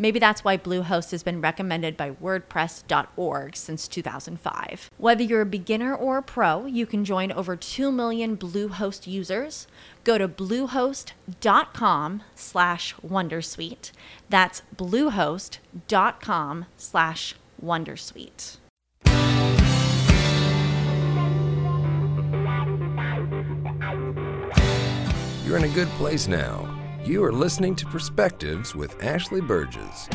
Maybe that's why Bluehost has been recommended by WordPress.org since 2005. Whether you're a beginner or a pro, you can join over 2 million Bluehost users. Go to bluehost.com slash Wondersuite. That's bluehost.com slash Wondersuite. You're in a good place now. You are listening to Perspectives with Ashley Burgess.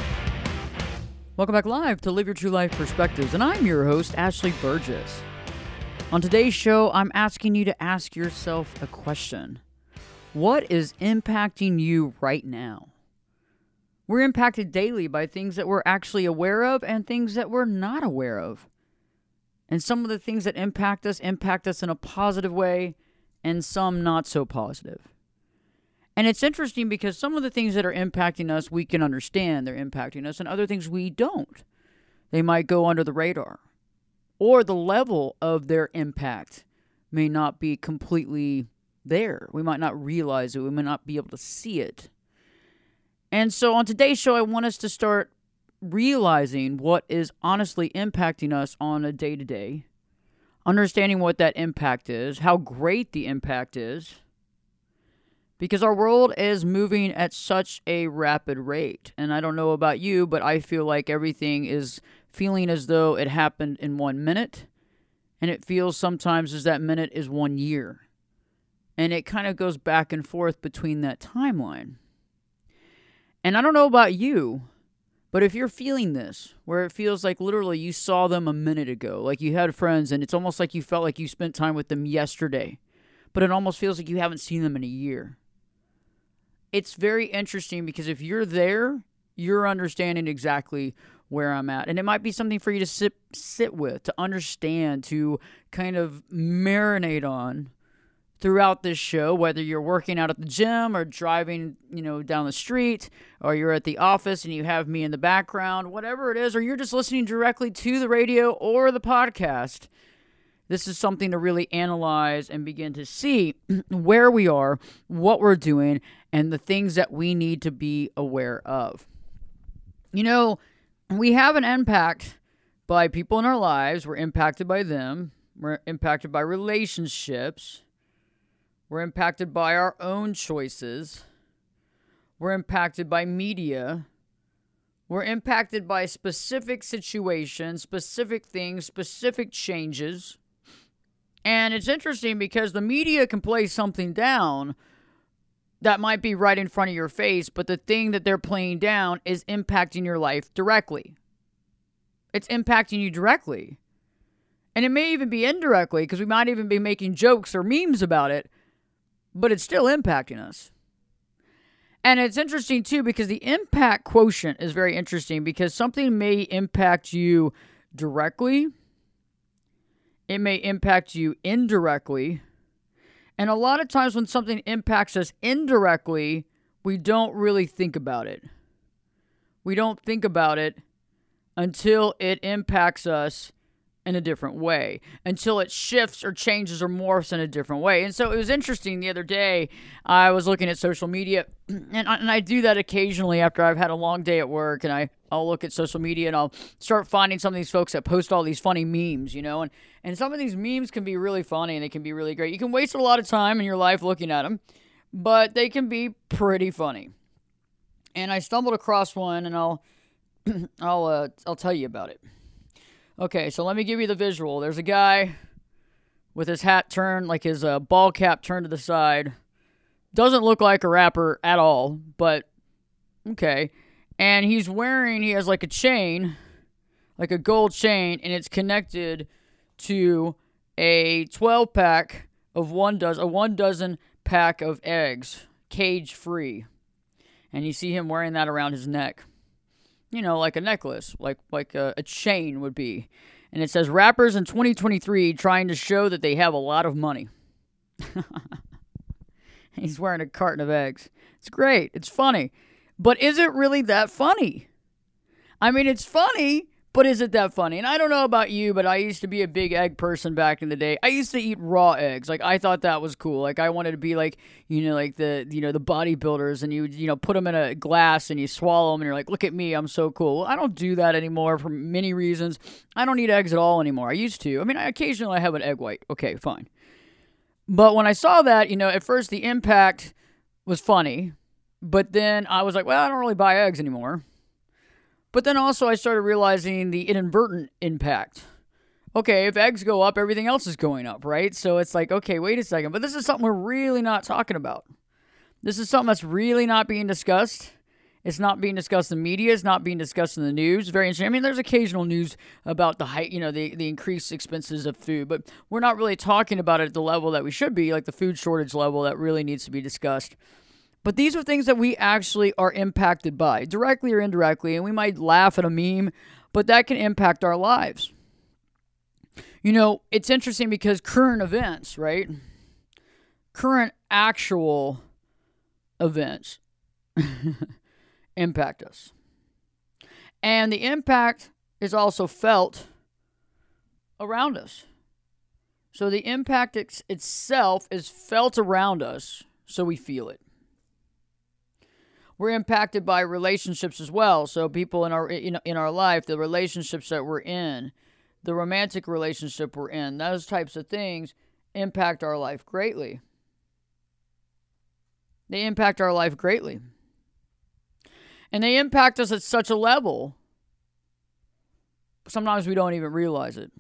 Welcome back live to Live Your True Life Perspectives, and I'm your host, Ashley Burgess. On today's show, I'm asking you to ask yourself a question What is impacting you right now? We're impacted daily by things that we're actually aware of and things that we're not aware of. And some of the things that impact us impact us in a positive way, and some not so positive. And it's interesting because some of the things that are impacting us, we can understand they're impacting us, and other things we don't. They might go under the radar, or the level of their impact may not be completely there. We might not realize it, we might not be able to see it. And so on today's show, I want us to start realizing what is honestly impacting us on a day to day, understanding what that impact is, how great the impact is because our world is moving at such a rapid rate. And I don't know about you, but I feel like everything is feeling as though it happened in one minute. And it feels sometimes as that minute is one year. And it kind of goes back and forth between that timeline. And I don't know about you, but if you're feeling this, where it feels like literally you saw them a minute ago, like you had friends, and it's almost like you felt like you spent time with them yesterday, but it almost feels like you haven't seen them in a year it's very interesting because if you're there, you're understanding exactly where I'm at. And it might be something for you to sit sit with, to understand, to kind of marinate on throughout this show, whether you're working out at the gym or driving, you know, down the street, or you're at the office and you have me in the background, whatever it is, or you're just listening directly to the radio or the podcast. This is something to really analyze and begin to see where we are, what we're doing, and the things that we need to be aware of. You know, we have an impact by people in our lives, we're impacted by them, we're impacted by relationships, we're impacted by our own choices, we're impacted by media. We're impacted by specific situations, specific things, specific changes. And it's interesting because the media can play something down that might be right in front of your face, but the thing that they're playing down is impacting your life directly. It's impacting you directly. And it may even be indirectly because we might even be making jokes or memes about it, but it's still impacting us. And it's interesting too because the impact quotient is very interesting because something may impact you directly it may impact you indirectly. And a lot of times when something impacts us indirectly, we don't really think about it. We don't think about it until it impacts us in a different way until it shifts or changes or morphs in a different way. And so it was interesting the other day. I was looking at social media, and I, and I do that occasionally after I've had a long day at work, and I I'll look at social media and I'll start finding some of these folks that post all these funny memes, you know, and and some of these memes can be really funny and they can be really great. You can waste a lot of time in your life looking at them, but they can be pretty funny. And I stumbled across one, and I'll I'll uh, I'll tell you about it. Okay, so let me give you the visual. There's a guy with his hat turned, like his uh, ball cap turned to the side. Doesn't look like a rapper at all, but Okay. And he's wearing, he has like a chain, like a gold chain, and it's connected to a 12 pack of one dozen, a one dozen pack of eggs, cage free. And you see him wearing that around his neck. You know, like a necklace, like like a, a chain would be. And it says rappers in 2023 trying to show that they have a lot of money. He's wearing a carton of eggs. It's great. It's funny. But is it really that funny? I mean, it's funny, but is it that funny? And I don't know about you, but I used to be a big egg person back in the day. I used to eat raw eggs. Like I thought that was cool. Like I wanted to be like, you know, like the, you know, the bodybuilders and you, you know, put them in a glass and you swallow them and you're like, look at me, I'm so cool. Well, I don't do that anymore for many reasons. I don't eat eggs at all anymore. I used to. I mean, I occasionally have an egg white. Okay, fine. But when I saw that, you know, at first the impact was funny, but then I was like, well, I don't really buy eggs anymore. But then also I started realizing the inadvertent impact. Okay, if eggs go up, everything else is going up, right? So it's like, okay, wait a second. But this is something we're really not talking about. This is something that's really not being discussed. It's not being discussed in the media. It's not being discussed in the news. Very interesting. I mean, there's occasional news about the height, you know, the, the increased expenses of food, but we're not really talking about it at the level that we should be, like the food shortage level that really needs to be discussed. But these are things that we actually are impacted by, directly or indirectly. And we might laugh at a meme, but that can impact our lives. You know, it's interesting because current events, right? Current actual events impact us. And the impact is also felt around us. So the impact itself is felt around us, so we feel it we're impacted by relationships as well. So people in our in, in our life, the relationships that we're in, the romantic relationship we're in, those types of things impact our life greatly. They impact our life greatly. And they impact us at such a level, sometimes we don't even realize it.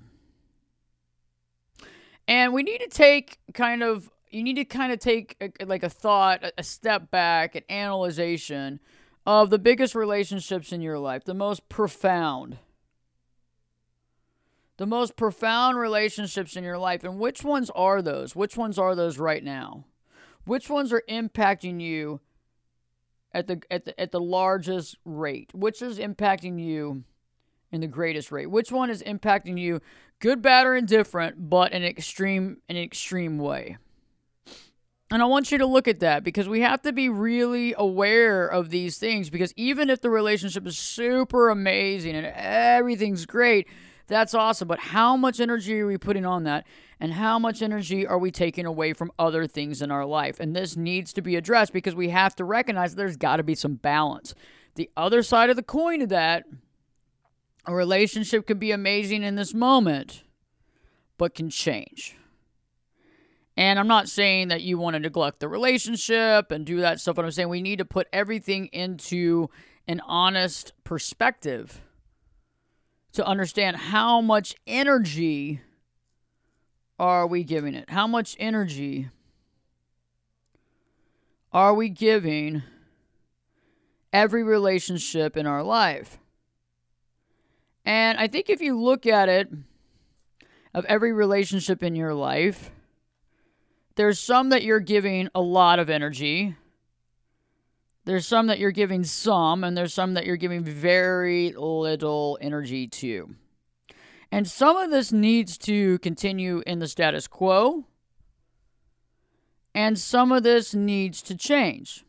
And we need to take kind of you need to kind of take a, like a thought, a step back, an analyzation of the biggest relationships in your life, the most profound. The most profound relationships in your life. And which ones are those? Which ones are those right now? Which ones are impacting you at the at the at the largest rate? Which is impacting you in the greatest rate? Which one is impacting you good, bad, or indifferent, but in extreme in an extreme way? And I want you to look at that because we have to be really aware of these things because even if the relationship is super amazing and everything's great, that's awesome. But how much energy are we putting on that? And how much energy are we taking away from other things in our life? And this needs to be addressed because we have to recognize there's got to be some balance. The other side of the coin of that, a relationship could be amazing in this moment, but can change. And I'm not saying that you want to neglect the relationship and do that stuff, but I'm saying we need to put everything into an honest perspective to understand how much energy are we giving it? How much energy are we giving every relationship in our life? And I think if you look at it, of every relationship in your life, there's some that you're giving a lot of energy. There's some that you're giving some, and there's some that you're giving very little energy to. And some of this needs to continue in the status quo, and some of this needs to change.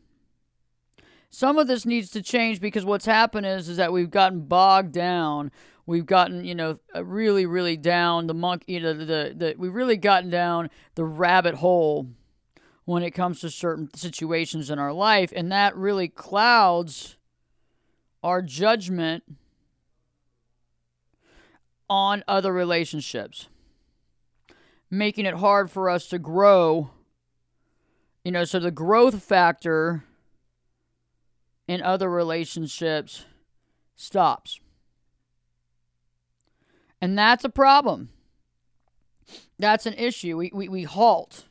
Some of this needs to change because what's happened is, is that we've gotten bogged down We've gotten, you know, really, really down the monkey, you know, the, the, the we've really gotten down the rabbit hole when it comes to certain situations in our life. And that really clouds our judgment on other relationships, making it hard for us to grow. You know, so the growth factor in other relationships stops. And that's a problem. That's an issue. We, we, we halt.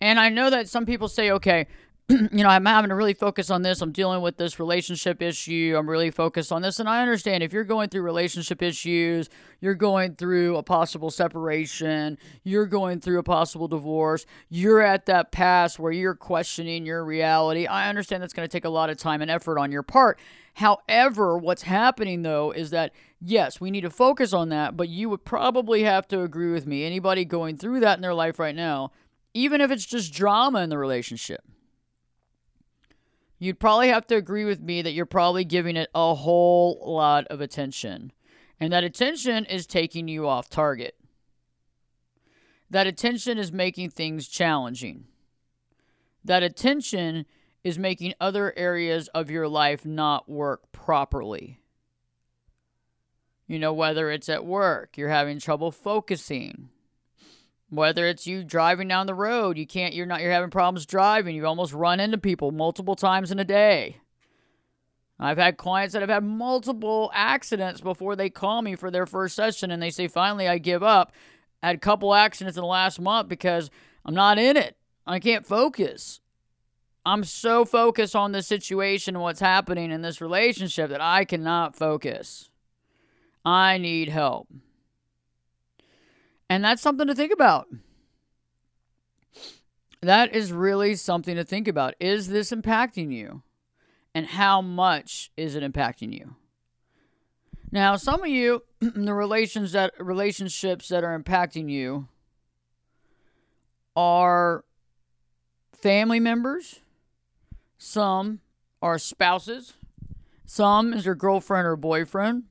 And I know that some people say, okay, you know, I'm having to really focus on this. I'm dealing with this relationship issue. I'm really focused on this. And I understand if you're going through relationship issues, you're going through a possible separation, you're going through a possible divorce, you're at that pass where you're questioning your reality. I understand that's going to take a lot of time and effort on your part. However, what's happening though is that yes, we need to focus on that, but you would probably have to agree with me. Anybody going through that in their life right now, even if it's just drama in the relationship you'd probably have to agree with me that you're probably giving it a whole lot of attention. And that attention is taking you off target. That attention is making things challenging. That attention is making other areas of your life not work properly. You know, whether it's at work, you're having trouble focusing, whether it's you driving down the road, you can't, you're not, you're having problems driving. You almost run into people multiple times in a day. I've had clients that have had multiple accidents before they call me for their first session and they say, finally, I give up. I had a couple accidents in the last month because I'm not in it. I can't focus. I'm so focused on the situation and what's happening in this relationship that I cannot focus. I need help. And that's something to think about. That is really something to think about. Is this impacting you? And how much is it impacting you? Now, some of you, the relations that relationships that are impacting you are family members. Some are spouses. Some is your girlfriend or boyfriend.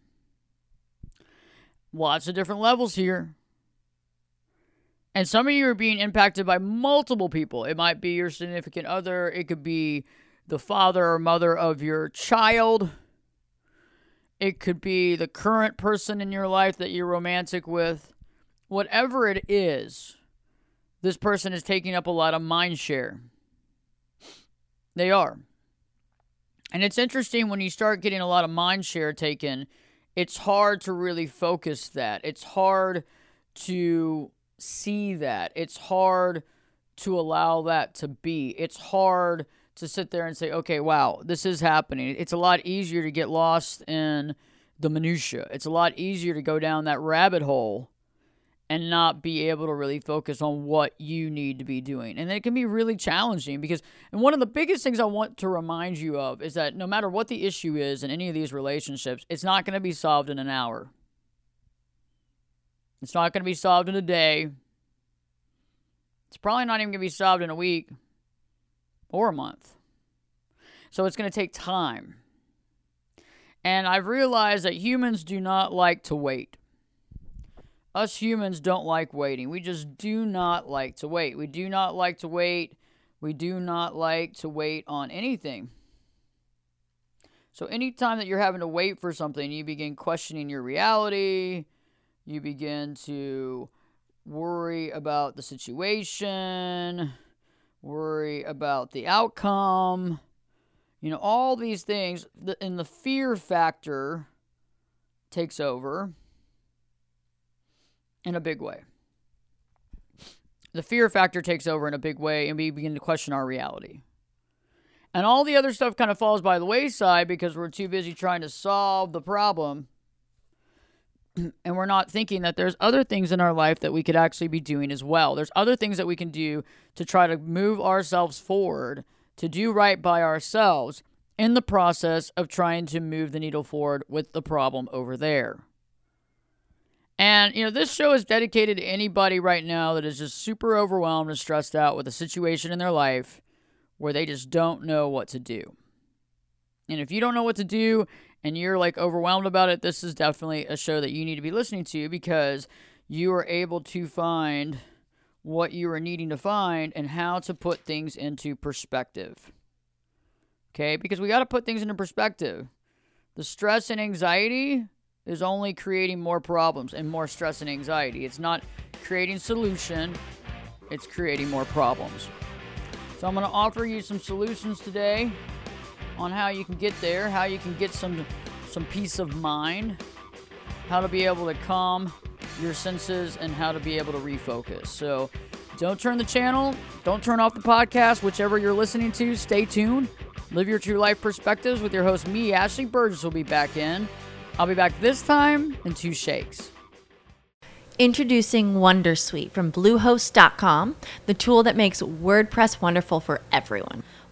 Lots of different levels here. And some of you are being impacted by multiple people. It might be your significant other, it could be the father or mother of your child. It could be the current person in your life that you're romantic with. Whatever it is, this person is taking up a lot of mind share. They are. And it's interesting when you start getting a lot of mind share taken, it's hard to really focus that. It's hard to see that. It's hard to allow that to be. It's hard to sit there and say, okay, wow, this is happening. It's a lot easier to get lost in the minutia. It's a lot easier to go down that rabbit hole and not be able to really focus on what you need to be doing. And it can be really challenging because and one of the biggest things I want to remind you of is that no matter what the issue is in any of these relationships, it's not going to be solved in an hour. It's not going to be solved in a day. It's probably not even going to be solved in a week or a month. So it's going to take time. And I've realized that humans do not like to wait. Us humans don't like waiting. We just do not like to wait. We do not like to wait. We do not like to wait on anything. So, anytime that you're having to wait for something, you begin questioning your reality, you begin to worry about the situation, worry about the outcome, you know, all these things. And the fear factor takes over in a big way. The fear factor takes over in a big way, and we begin to question our reality. And all the other stuff kind of falls by the wayside because we're too busy trying to solve the problem and we're not thinking that there's other things in our life that we could actually be doing as well. There's other things that we can do to try to move ourselves forward, to do right by ourselves in the process of trying to move the needle forward with the problem over there. And, you know, this show is dedicated to anybody right now that is just super overwhelmed and stressed out with a situation in their life where they just don't know what to do. And if you don't know what to do and you're like overwhelmed about it, this is definitely a show that you need to be listening to because you are able to find what you are needing to find and how to put things into perspective. Okay? Because we got to put things into perspective. The stress and anxiety is only creating more problems and more stress and anxiety. It's not creating solution, it's creating more problems. So I'm going to offer you some solutions today on how you can get there, how you can get some some peace of mind, how to be able to calm your senses and how to be able to refocus. So Don't turn the channel. Don't turn off the podcast, whichever you're listening to. Stay tuned. Live your true life perspectives with your host, me, Ashley Burgess, will be back in. I'll be back this time in two shakes. Introducing Wondersuite from Bluehost.com, the tool that makes WordPress wonderful for everyone.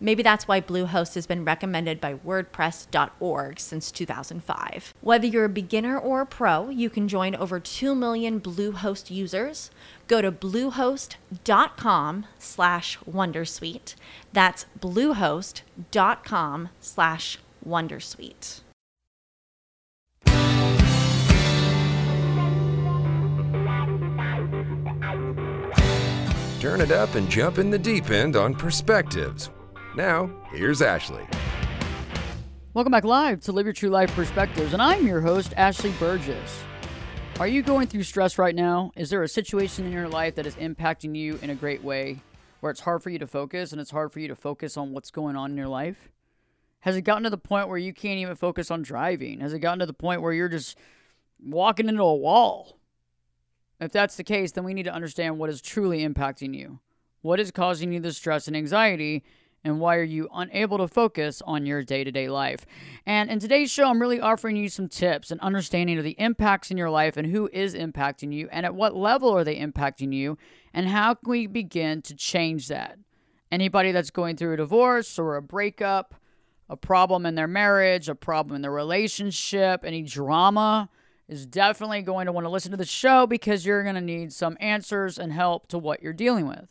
Maybe that's why Bluehost has been recommended by WordPress.org since 2005. Whether you're a beginner or a pro, you can join over 2 million Bluehost users. Go to bluehost.com slash Wondersuite. That's bluehost.com slash Wondersuite. Turn it up and jump in the deep end on perspectives. Now, here's Ashley. Welcome back live to Live Your True Life Perspectives, and I'm your host, Ashley Burgess. Are you going through stress right now? Is there a situation in your life that is impacting you in a great way where it's hard for you to focus and it's hard for you to focus on what's going on in your life? Has it gotten to the point where you can't even focus on driving? Has it gotten to the point where you're just walking into a wall? If that's the case, then we need to understand what is truly impacting you. What is causing you the stress and anxiety? And why are you unable to focus on your day to day life? And in today's show, I'm really offering you some tips and understanding of the impacts in your life and who is impacting you and at what level are they impacting you and how can we begin to change that? Anybody that's going through a divorce or a breakup, a problem in their marriage, a problem in their relationship, any drama, is definitely going to want to listen to the show because you're going to need some answers and help to what you're dealing with.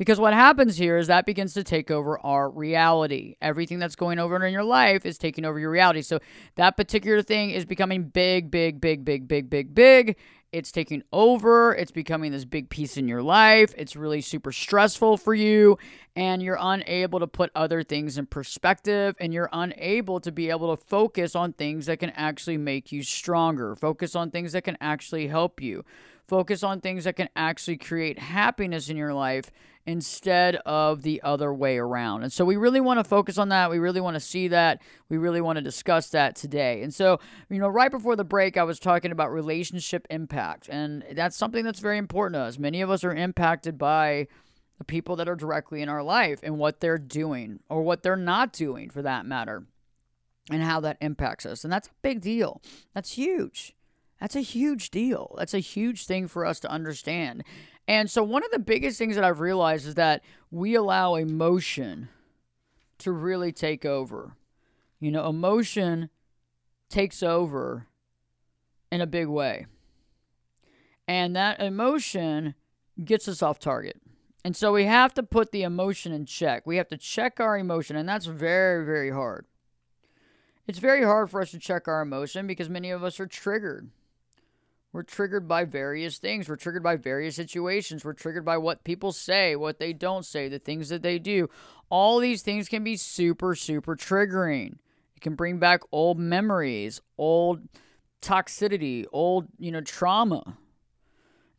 Because what happens here is that begins to take over our reality. Everything that's going over in your life is taking over your reality. So that particular thing is becoming big, big, big, big, big, big, big. It's taking over. It's becoming this big piece in your life. It's really super stressful for you. And you're unable to put other things in perspective. And you're unable to be able to focus on things that can actually make you stronger. Focus on things that can actually help you. Focus on things that can actually create happiness in your life instead of the other way around. And so we really want to focus on that. We really want to see that. We really want to discuss that today. And so, you know, right before the break, I was talking about relationship impact. And that's something that's very important to us. Many of us are impacted by the people that are directly in our life and what they're doing or what they're not doing for that matter and how that impacts us. And that's a big deal. That's huge. That's a huge deal. That's a huge thing for us to understand. And so, one of the biggest things that I've realized is that we allow emotion to really take over. You know, emotion takes over in a big way. And that emotion gets us off target. And so we have to put the emotion in check. We have to check our emotion, and that's very, very hard. It's very hard for us to check our emotion because many of us are triggered. We're triggered by various things. We're triggered by various situations. We're triggered by what people say, what they don't say, the things that they do. All these things can be super, super triggering. It can bring back old memories, old toxicity, old, you know, trauma.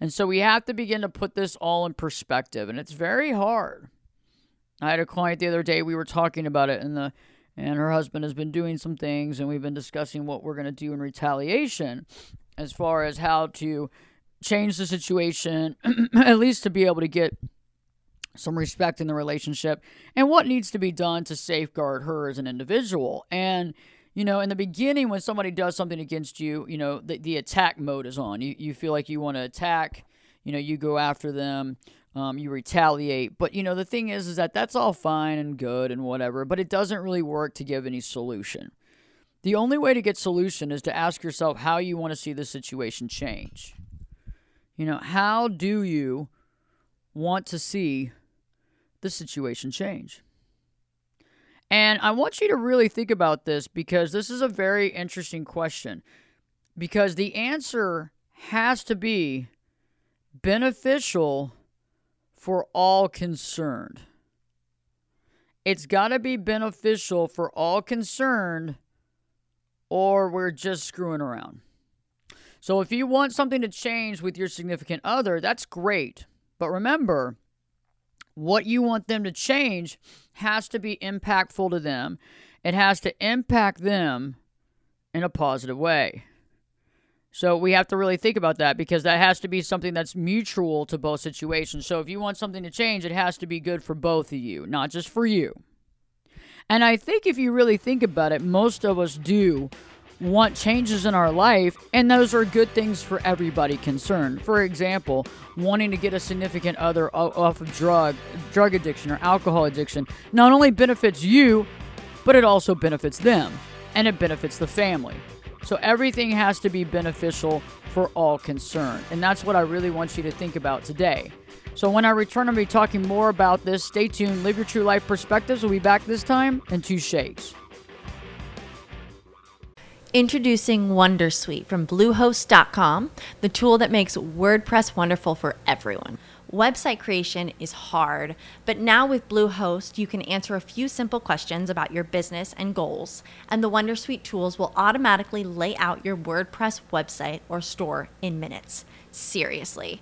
And so we have to begin to put this all in perspective. And it's very hard. I had a client the other day, we were talking about it, and the and her husband has been doing some things, and we've been discussing what we're going to do in retaliation as far as how to change the situation, at least to be able to get some respect in the relationship, and what needs to be done to safeguard her as an individual. And, you know, in the beginning, when somebody does something against you, you know, the, the attack mode is on. You, you feel like you want to attack, you know, you go after them. Um, you retaliate. But you know, the thing is, is that that's all fine and good and whatever, but it doesn't really work to give any solution. The only way to get solution is to ask yourself how you want to see the situation change. You know, how do you want to see the situation change? And I want you to really think about this because this is a very interesting question. Because the answer has to be beneficial for all concerned. It's got to be beneficial for all concerned, or we're just screwing around. So, if you want something to change with your significant other, that's great. But remember, what you want them to change has to be impactful to them. It has to impact them in a positive way. So we have to really think about that because that has to be something that's mutual to both situations. So if you want something to change, it has to be good for both of you, not just for you. And I think if you really think about it, most of us do want changes in our life, and those are good things for everybody concerned. For example, wanting to get a significant other off of drug, drug addiction or alcohol addiction not only benefits you, but it also benefits them and it benefits the family. So everything has to be beneficial for all concerned. And that's what I really want you to think about today. So when I return, I'll be talking more about this. Stay tuned. Live your true life perspectives. We'll be back this time in two shakes. Introducing Wondersuite from Bluehost.com, the tool that makes WordPress wonderful for everyone. Website creation is hard, but now with Bluehost, you can answer a few simple questions about your business and goals, and the Wondersuite tools will automatically lay out your WordPress website or store in minutes. Seriously.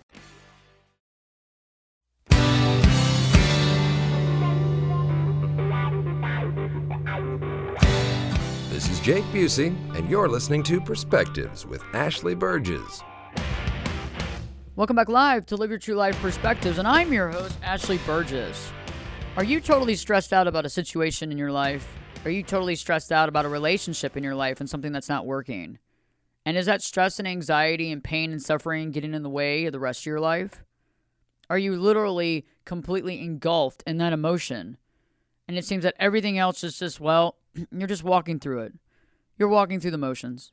This is Jake Busey, and you're listening to Perspectives with Ashley Burgess. Welcome back live to Live Your True Life Perspectives, and I'm your host, Ashley Burgess. Are you totally stressed out about a situation in your life? Are you totally stressed out about a relationship in your life and something that's not working? And is that stress and anxiety and pain and suffering getting in the way of the rest of your life? Are you literally completely engulfed in that emotion? And it seems that everything else is just, well, you're just walking through it. You're walking through the motions.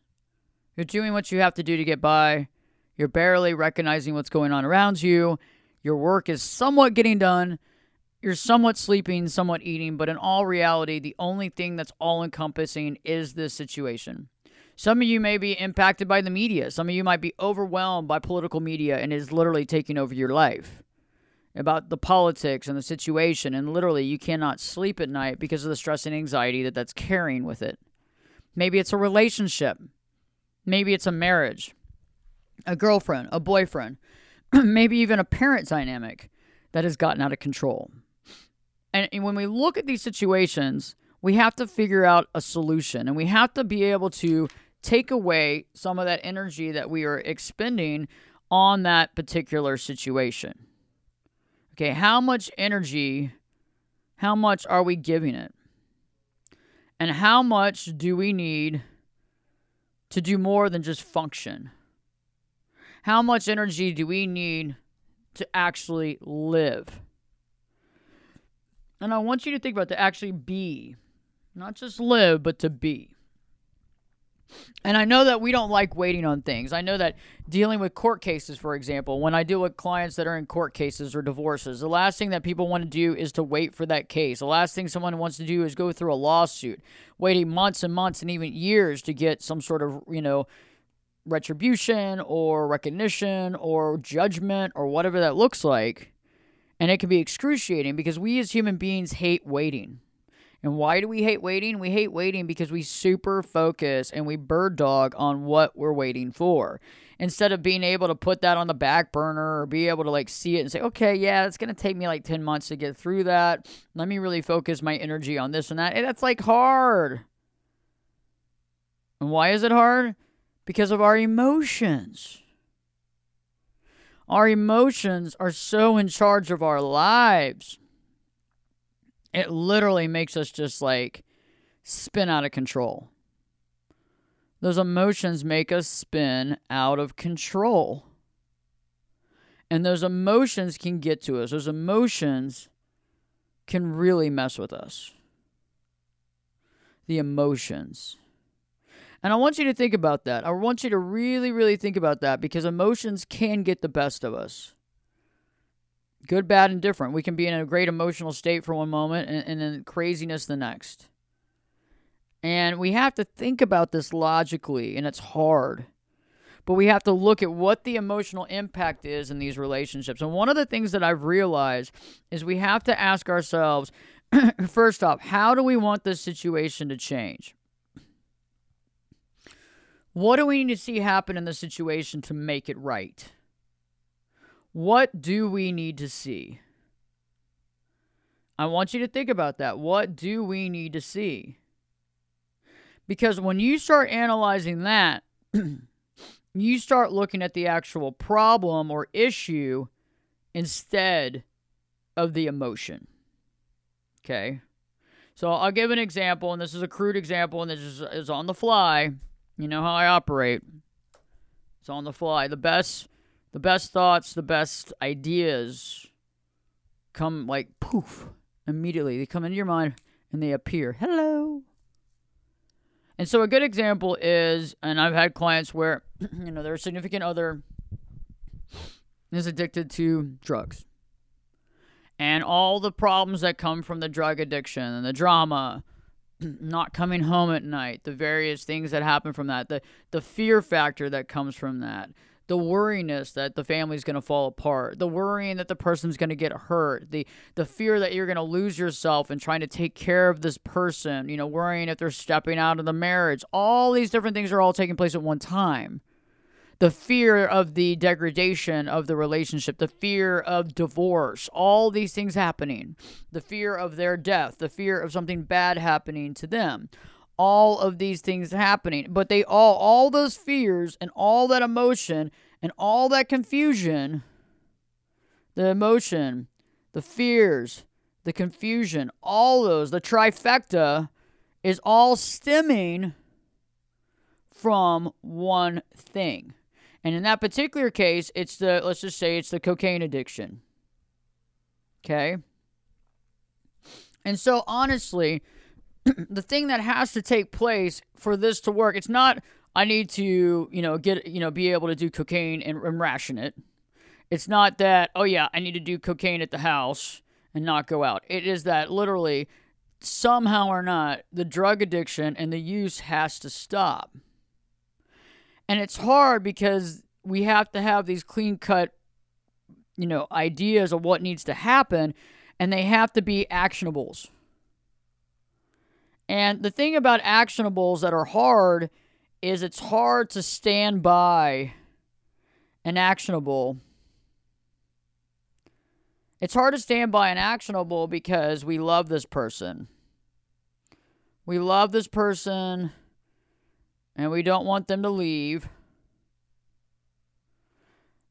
You're doing what you have to do to get by. You're barely recognizing what's going on around you. Your work is somewhat getting done. You're somewhat sleeping, somewhat eating, but in all reality, the only thing that's all encompassing is this situation. Some of you may be impacted by the media. Some of you might be overwhelmed by political media and is literally taking over your life about the politics and the situation, and literally you cannot sleep at night because of the stress and anxiety that that's carrying with it. Maybe it's a relationship, maybe it's a marriage, a girlfriend, a boyfriend, maybe even a parent dynamic that has gotten out of control. And when we look at these situations, we have to figure out a solution and we have to be able to take away some of that energy that we are expending on that particular situation. Okay, how much energy, how much are we giving it? And how much do we need to do more than just function? How much energy do we need to actually live? And I want you to think about to actually be, not just live, but to be. And I know that we don't like waiting on things. I know that dealing with court cases, for example, when I deal with clients that are in court cases or divorces, the last thing that people want to do is to wait for that case. The last thing someone wants to do is go through a lawsuit, waiting months and months and even years to get some sort of, you know, retribution or recognition or judgment or whatever that looks like. And it can be excruciating because we as human beings hate waiting. And why do we hate waiting? We hate waiting because we super focus and we bird dog on what we're waiting for. instead of being able to put that on the back burner or be able to like see it and say, okay, yeah, it's going to take me like 10 months to get through that. Let me really focus my energy on this and that. And that's like hard. And why is it hard? Because of our emotions. Our emotions are so in charge of our lives. It literally makes us just like spin out of control. Those emotions make us spin out of control. And those emotions can get to us. Those emotions can really mess with us. The emotions. And I want you to think about that. I want you to really, really think about that because emotions can get the best of us. Good, bad, and different. We can be in a great emotional state for one moment and, and then craziness the next. And we have to think about this logically, and it's hard. But we have to look at what the emotional impact is in these relationships. And one of the things that I've realized is we have to ask ourselves first off, how do we want this situation to change? What do we need to see happen in the situation to make it right? What do we need to see? I want you to think about that. What do we need to see? Because when you start analyzing that, you start looking at the actual problem or issue instead of the emotion. Okay. So I'll give an example, and this is a crude example, and this is, is on the fly. You know how I operate. It's on the fly. The best the best thoughts, the best ideas come like poof immediately. They come into your mind and they appear. Hello. And so a good example is, and I've had clients where, you know, their significant other is addicted to drugs. And all the problems that come from the drug addiction and the drama, not coming home at night, the various things that happen from that, the the fear factor that comes from that, the worriness that the family's going to fall apart, the worrying that the person's going to get hurt, the the fear that you're going to lose yourself and trying to take care of this person, you know, worrying if they're stepping out of the marriage. All these different things are all taking place at one time. The fear of the degradation of the relationship, the fear of divorce, all these things happening, the fear of their death, the fear of something bad happening to them all of these things happening. But they all, all those fears and all that emotion and all that confusion, the emotion, the fears, the confusion, all those, the trifecta is all stemming from one thing. And in that particular case, it's the, let's just say it's the cocaine addiction. Okay? And so, honestly, the thing that has to take place for this to work, it's not I need to, you know, get, you know, be able to do cocaine and, and ration it. It's not that, oh yeah, I need to do cocaine at the house and not go out. It is that literally somehow or not the drug addiction and the use has to stop. And it's hard because we have to have these clean cut, you know, ideas of what needs to happen and they have to be actionables. And the thing about actionables that are hard is it's hard to stand by an actionable. It's hard to stand by an actionable because we love this person. We love this person and we don't want them to leave.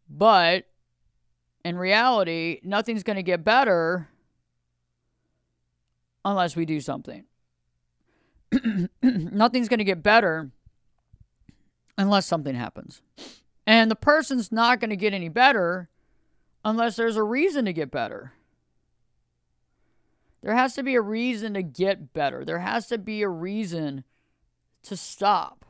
But in reality, nothing's going to get better unless we do something. nothing's going to get better unless something happens. And the person's not going to get any better unless there's a reason to get better. There has to be a reason to get better. There has to be a reason to stop.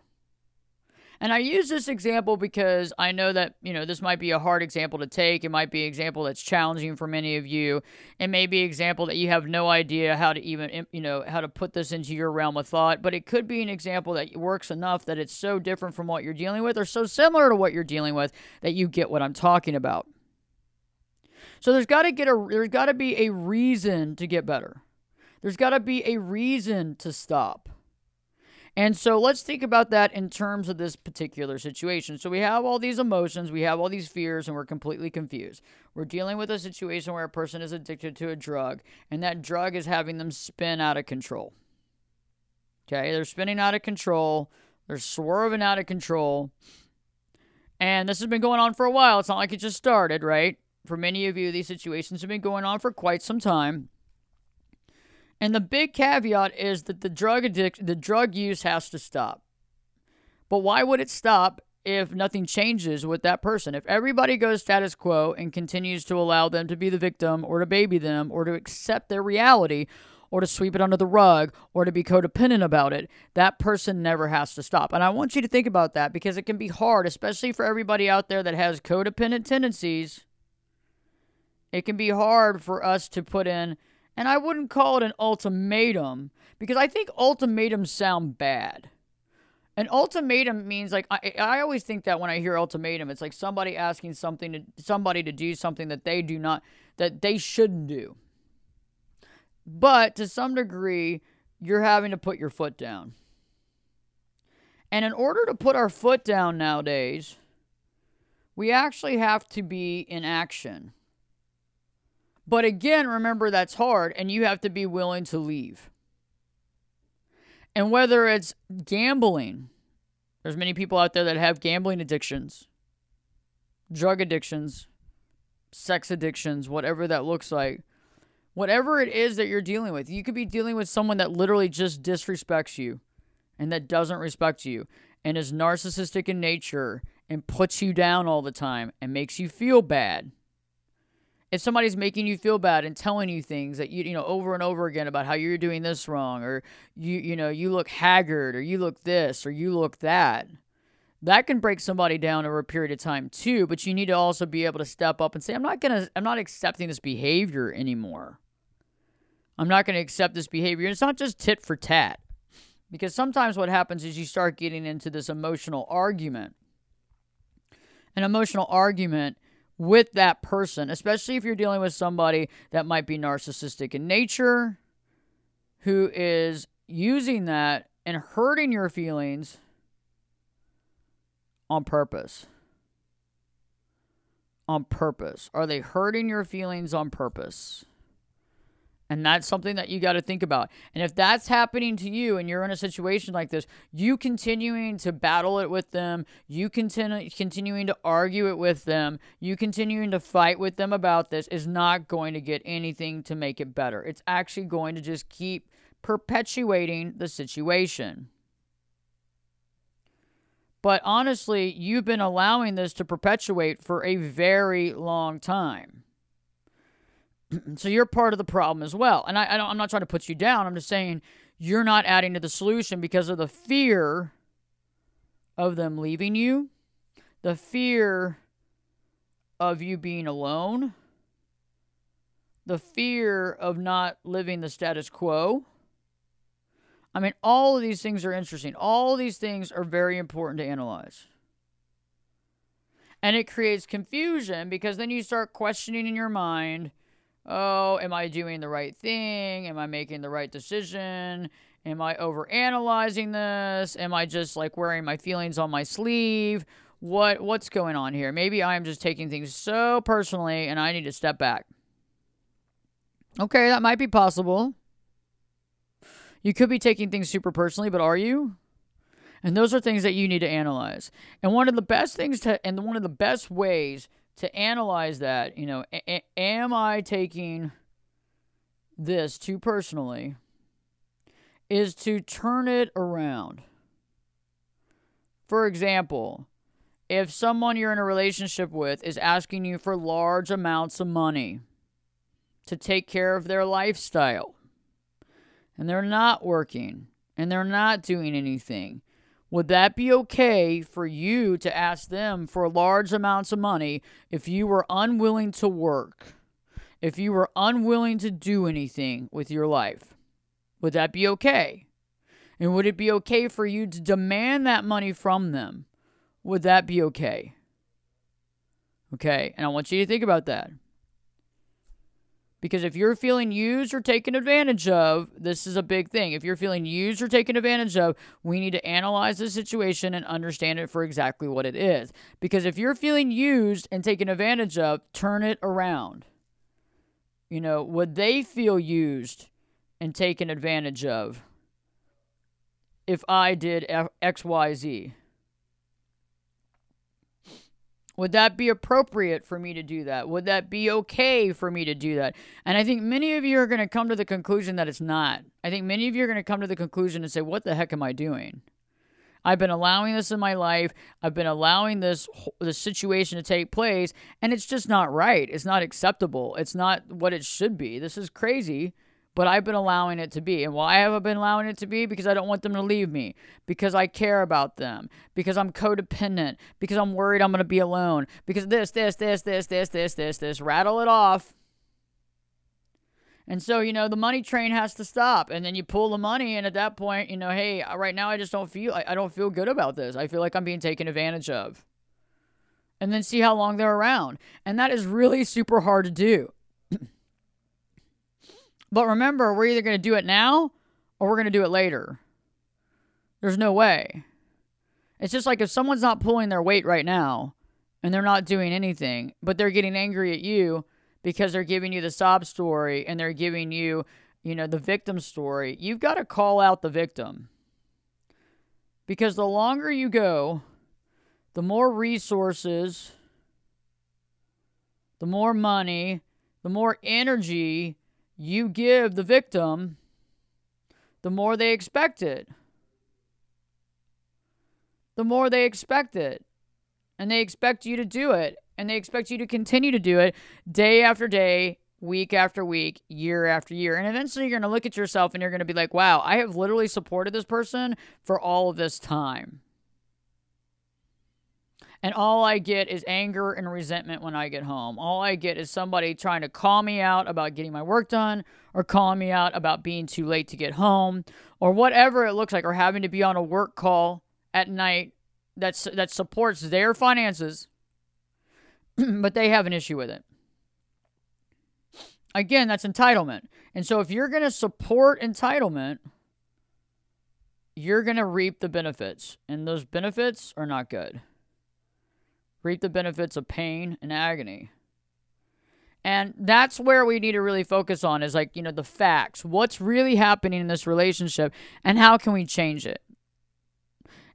And I use this example because I know that, you know, this might be a hard example to take. It might be an example that's challenging for many of you. It may be an example that you have no idea how to even, you know, how to put this into your realm of thought. But it could be an example that works enough that it's so different from what you're dealing with or so similar to what you're dealing with that you get what I'm talking about. So there's got to get a there's got to be a reason to get better. There's got to be a reason to stop. And so let's think about that in terms of this particular situation. So we have all these emotions, we have all these fears, and we're completely confused. We're dealing with a situation where a person is addicted to a drug, and that drug is having them spin out of control. Okay, they're spinning out of control, they're swerving out of control. And this has been going on for a while. It's not like it just started, right? For many of you, these situations have been going on for quite some time. And the big caveat is that the drug addict, the drug use has to stop. But why would it stop if nothing changes with that person? If everybody goes status quo and continues to allow them to be the victim or to baby them or to accept their reality or to sweep it under the rug or to be codependent about it, that person never has to stop. And I want you to think about that because it can be hard, especially for everybody out there that has codependent tendencies. It can be hard for us to put in and I wouldn't call it an ultimatum because I think ultimatums sound bad. An ultimatum means like I, I always think that when I hear ultimatum, it's like somebody asking something to somebody to do something that they do not that they shouldn't do. But to some degree, you're having to put your foot down. And in order to put our foot down nowadays, we actually have to be in action. But again, remember that's hard and you have to be willing to leave. And whether it's gambling, there's many people out there that have gambling addictions, drug addictions, sex addictions, whatever that looks like. Whatever it is that you're dealing with, you could be dealing with someone that literally just disrespects you and that doesn't respect you and is narcissistic in nature and puts you down all the time and makes you feel bad if somebody's making you feel bad and telling you things that you you know over and over again about how you're doing this wrong or you you know you look haggard or you look this or you look that that can break somebody down over a period of time too but you need to also be able to step up and say i'm not going to i'm not accepting this behavior anymore. I'm not going to accept this behavior. And it's not just tit for tat because sometimes what happens is you start getting into this emotional argument. An emotional argument with that person, especially if you're dealing with somebody that might be narcissistic in nature, who is using that and hurting your feelings on purpose. On purpose. Are they hurting your feelings on purpose? And that's something that you got to think about. And if that's happening to you and you're in a situation like this, you continuing to battle it with them, you continue continuing to argue it with them, you continuing to fight with them about this is not going to get anything to make it better. It's actually going to just keep perpetuating the situation. But honestly, you've been allowing this to perpetuate for a very long time. so you're part of the problem as well. And I, I am not trying to put you down. I'm just saying you're not adding to the solution because of the fear of them leaving you, the fear of you being alone, the fear of not living the status quo. I mean, all of these things are interesting. All these things are very important to analyze. And it creates confusion because then you start questioning in your mind oh, am I doing the right thing? Am I making the right decision? Am I overanalyzing this? Am I just like wearing my feelings on my sleeve? What what's going on here? Maybe I'm just taking things so personally and I need to step back. Okay, that might be possible. You could be taking things super personally, but are you? And those are things that you need to analyze. And one of the best things to and one of the best ways to analyze that, you know, a- am I taking this too personally? Is to turn it around. For example, if someone you're in a relationship with is asking you for large amounts of money to take care of their lifestyle, and they're not working and they're not doing anything, would that be okay for you to ask them for large amounts of money if you were unwilling to work? If you were unwilling to do anything with your life? Would that be okay? And would it be okay for you to demand that money from them? Would that be okay? Okay, and I want you to think about that. Because if you're feeling used or taken advantage of, this is a big thing. If you're feeling used or taken advantage of, we need to analyze the situation and understand it for exactly what it is. Because if you're feeling used and taken advantage of, turn it around. You know, would they feel used and taken advantage of if I did XYZ? Would that be appropriate for me to do that? Would that be okay for me to do that? And I think many of you are going to come to the conclusion that it's not. I think many of you are going to come to the conclusion and say, what the heck am I doing? I've been allowing this in my life. I've been allowing this this situation to take place, and it's just not right. It's not acceptable. It's not what it should be. This is crazy but I've been allowing it to be. And why have I been allowing it to be? Because I don't want them to leave me, because I care about them, because I'm codependent, because I'm worried I'm going to be alone, because this, this, this, this, this, this, this, this, rattle it off. And so, you know, the money train has to stop. And then you pull the money. And at that point, you know, hey, right now I just don't feel, I, I don't feel good about this. I feel like I'm being taken advantage of. And then see how long they're around. And that is really super hard to do. But remember, we're either going to do it now or we're going to do it later. There's no way. It's just like if someone's not pulling their weight right now and they're not doing anything, but they're getting angry at you because they're giving you the sob story and they're giving you, you know, the victim story, you've got to call out the victim. Because the longer you go, the more resources, the more money, the more energy you give the victim, the more they expect it. The more they expect it. And they expect you to do it. And they expect you to continue to do it day after day, week after week, year after year. And eventually you're going to look at yourself and you're going to be like, wow, I have literally supported this person for all of this time. And all I get is anger and resentment when I get home. All I get is somebody trying to call me out about getting my work done or calling me out about being too late to get home or whatever it looks like or having to be on a work call at night that's that supports their finances but they have an issue with it. Again, that's entitlement. And so if you're going to support entitlement, you're going to reap the benefits, and those benefits are not good reap the benefits of pain and agony. And that's where we need to really focus on is like, you know, the facts. What's really happening in this relationship and how can we change it?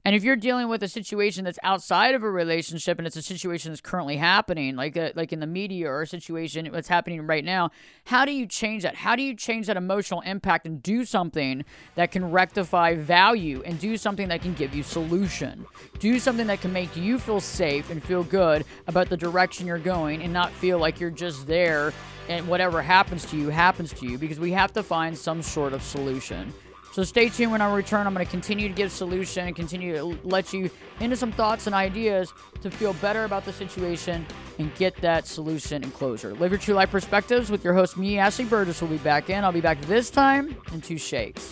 And if you're dealing with a situation that's outside of a relationship and it's a situation that's currently happening, like a, like in the media or a situation that's happening right now, how do you change that? How do you change that emotional impact and do something that can rectify value and do something that can give you solution? Do something that can make you feel safe and feel good about the direction you're going and not feel like you're just there and whatever happens to you happens to you because we have to find some sort of solution. So stay tuned when I return. I'm going to continue to give solution and continue to let you into some thoughts and ideas to feel better about the situation and get that solution and closure. Live your true life perspectives with your host, me, Ashley Burgess, will be back in. I'll be back this time in two shakes.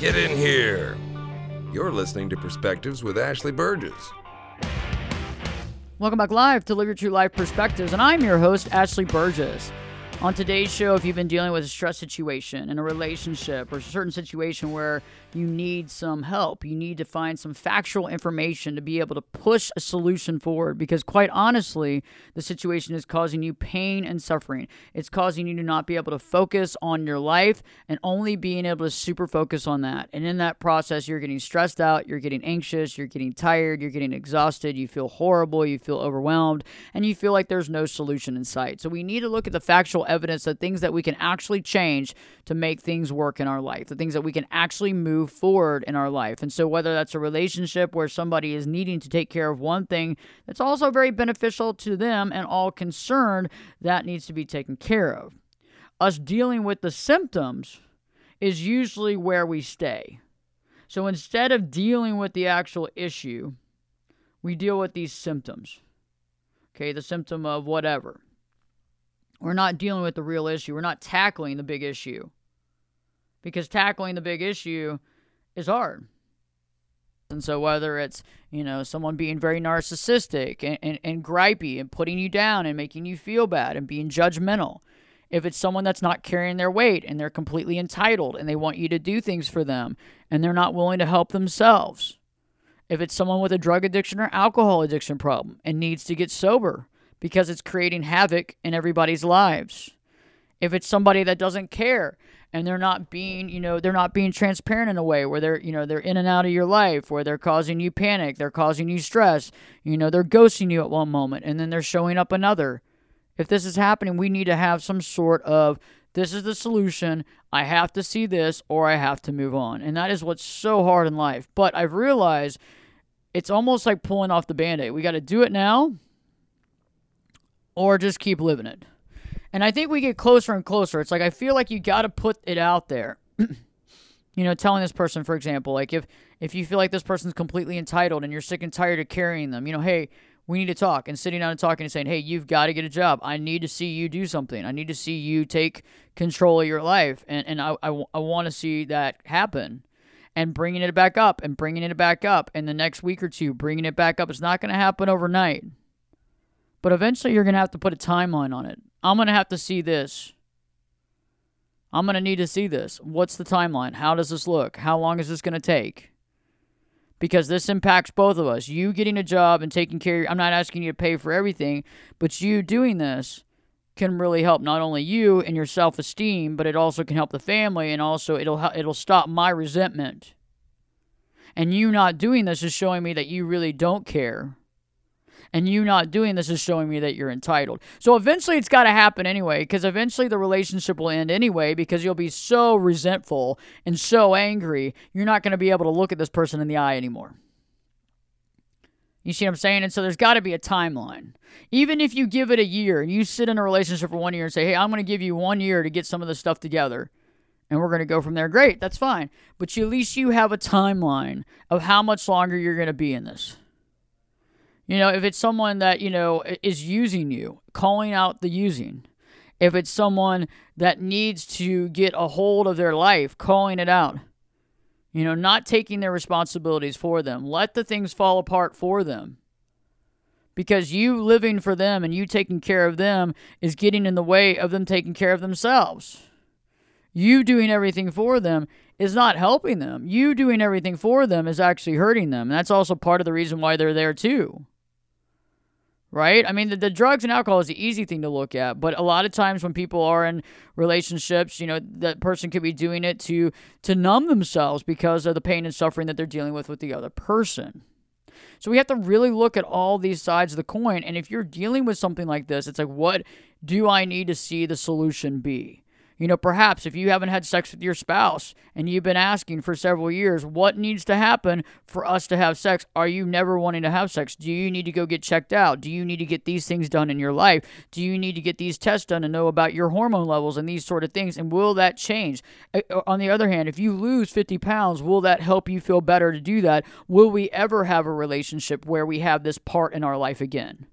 Get in here. You're listening to Perspectives with Ashley Burgess. Welcome back live to Live Your True Life Perspectives, and I'm your host, Ashley Burgess. On today's show, if you've been dealing with a stress situation in a relationship or a certain situation where you need some help, you need to find some factual information to be able to push a solution forward because, quite honestly, the situation is causing you pain and suffering. It's causing you to not be able to focus on your life and only being able to super focus on that. And in that process, you're getting stressed out, you're getting anxious, you're getting tired, you're getting exhausted, you feel horrible, you feel overwhelmed, and you feel like there's no solution in sight. So, we need to look at the factual evidence of things that we can actually change to make things work in our life, the things that we can actually move forward in our life. And so, whether that's a relationship where somebody is needing to take care of one thing that's also very beneficial to them and all concerned, that needs to be taken care of. Us dealing with the symptoms is usually where we stay. So, instead of dealing with the actual issue, we deal with these symptoms. Okay, the symptom of whatever. We're not dealing with the real issue. We're not tackling the big issue. Because tackling the big issue is hard. And so, whether it's, you know, someone being very narcissistic and, and, and gripey and putting you down and making you feel bad and being judgmental, if it's someone that's not carrying their weight and they're completely entitled and they want you to do things for them and they're not willing to help themselves, if it's someone with a drug addiction or alcohol addiction problem and needs to get sober because it's creating havoc in everybody's lives. If it's somebody that doesn't care and they're not being, you know, they're not being transparent in a way where they're, you know, they're in and out of your life, where they're causing you panic, they're causing you stress, you know, they're ghosting you at one moment and then they're showing up another. If this is happening, we need to have some sort of this is the solution. I have to see this or I have to move on. And that is what's so hard in life. But I've realized it's almost like pulling off the band aid. We got to do it now or just keep living it. And I think we get closer and closer. It's like I feel like you got to put it out there. you know, telling this person, for example, like if if you feel like this person's completely entitled and you're sick and tired of carrying them, you know, hey, we need to talk and sitting down and talking and saying, hey, you've got to get a job. I need to see you do something. I need to see you take control of your life. And, and I, I, I want to see that happen. And bringing it back up and bringing it back up. And the next week or two, bringing it back up. It's not going to happen overnight. But eventually, you're going to have to put a timeline on it. I'm going to have to see this. I'm going to need to see this. What's the timeline? How does this look? How long is this going to take? Because this impacts both of us. You getting a job and taking care I'm not asking you to pay for everything, but you doing this can really help not only you and your self-esteem, but it also can help the family and also it'll it'll stop my resentment. And you not doing this is showing me that you really don't care and you not doing this is showing me that you're entitled. So eventually it's got to happen anyway, because eventually the relationship will end anyway, because you'll be so resentful and so angry, you're not going to be able to look at this person in the eye anymore. You see what I'm saying? And so there's got to be a timeline. Even if you give it a year and you sit in a relationship for one year and say, hey, I'm going to give you one year to get some of this stuff together and we're going to go from there, great, that's fine. But you, at least you have a timeline of how much longer you're going to be in this. You know, if it's someone that, you know, is using you, calling out the using. If it's someone that needs to get a hold of their life, calling it out. You know, not taking their responsibilities for them. Let the things fall apart for them. Because you living for them and you taking care of them is getting in the way of them taking care of themselves. You doing everything for them is not helping them. You doing everything for them is actually hurting them. And that's also part of the reason why they're there too right? I mean, the, the, drugs and alcohol is the easy thing to look at, but a lot of times when people are in relationships, you know, that person could be doing it to to numb themselves because of the pain and suffering that they're dealing with with the other person. So we have to really look at all these sides of the coin, and if you're dealing with something like this, it's like, what do I need to see the solution be? You know, perhaps if you haven't had sex with your spouse and you've been asking for several years, what needs to happen for us to have sex? Are you never wanting to have sex? Do you need to go get checked out? Do you need to get these things done in your life? Do you need to get these tests done to know about your hormone levels and these sort of things? And will that change? On the other hand, if you lose 50 pounds, will that help you feel better to do that? Will we ever have a relationship where we have this part in our life again?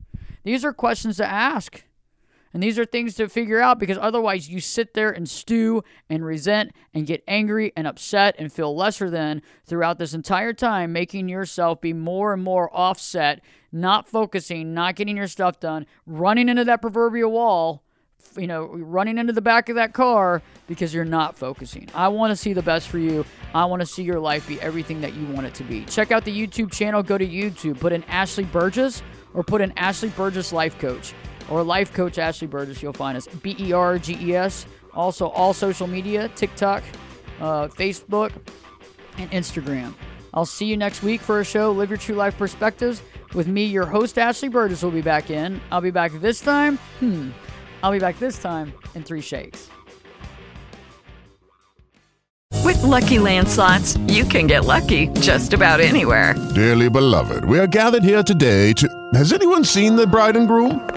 These are questions to ask. And these are things to figure out because otherwise you sit there and stew and resent and get angry and upset and feel lesser than throughout this entire time, making yourself be more and more offset, not focusing, not getting your stuff done, running into that proverbial wall you know, running into the back of that car because you're not focusing. I want to see the best for you. I want to see your life be everything that you want it to be. Check out the YouTube channel. Go to YouTube, put in Ashley Burgess or put in Ashley Burgess Life Coach or Life Coach Ashley Burgess. You'll find us. B E R G E S. Also, all social media TikTok, uh, Facebook, and Instagram. I'll see you next week for a show, Live Your True Life Perspectives. With me, your host, Ashley Burgess, will be back in. I'll be back this time. Hmm. I'll be back this time in three shakes. With Lucky Land slots, you can get lucky just about anywhere. Dearly beloved, we are gathered here today to. Has anyone seen the bride and groom?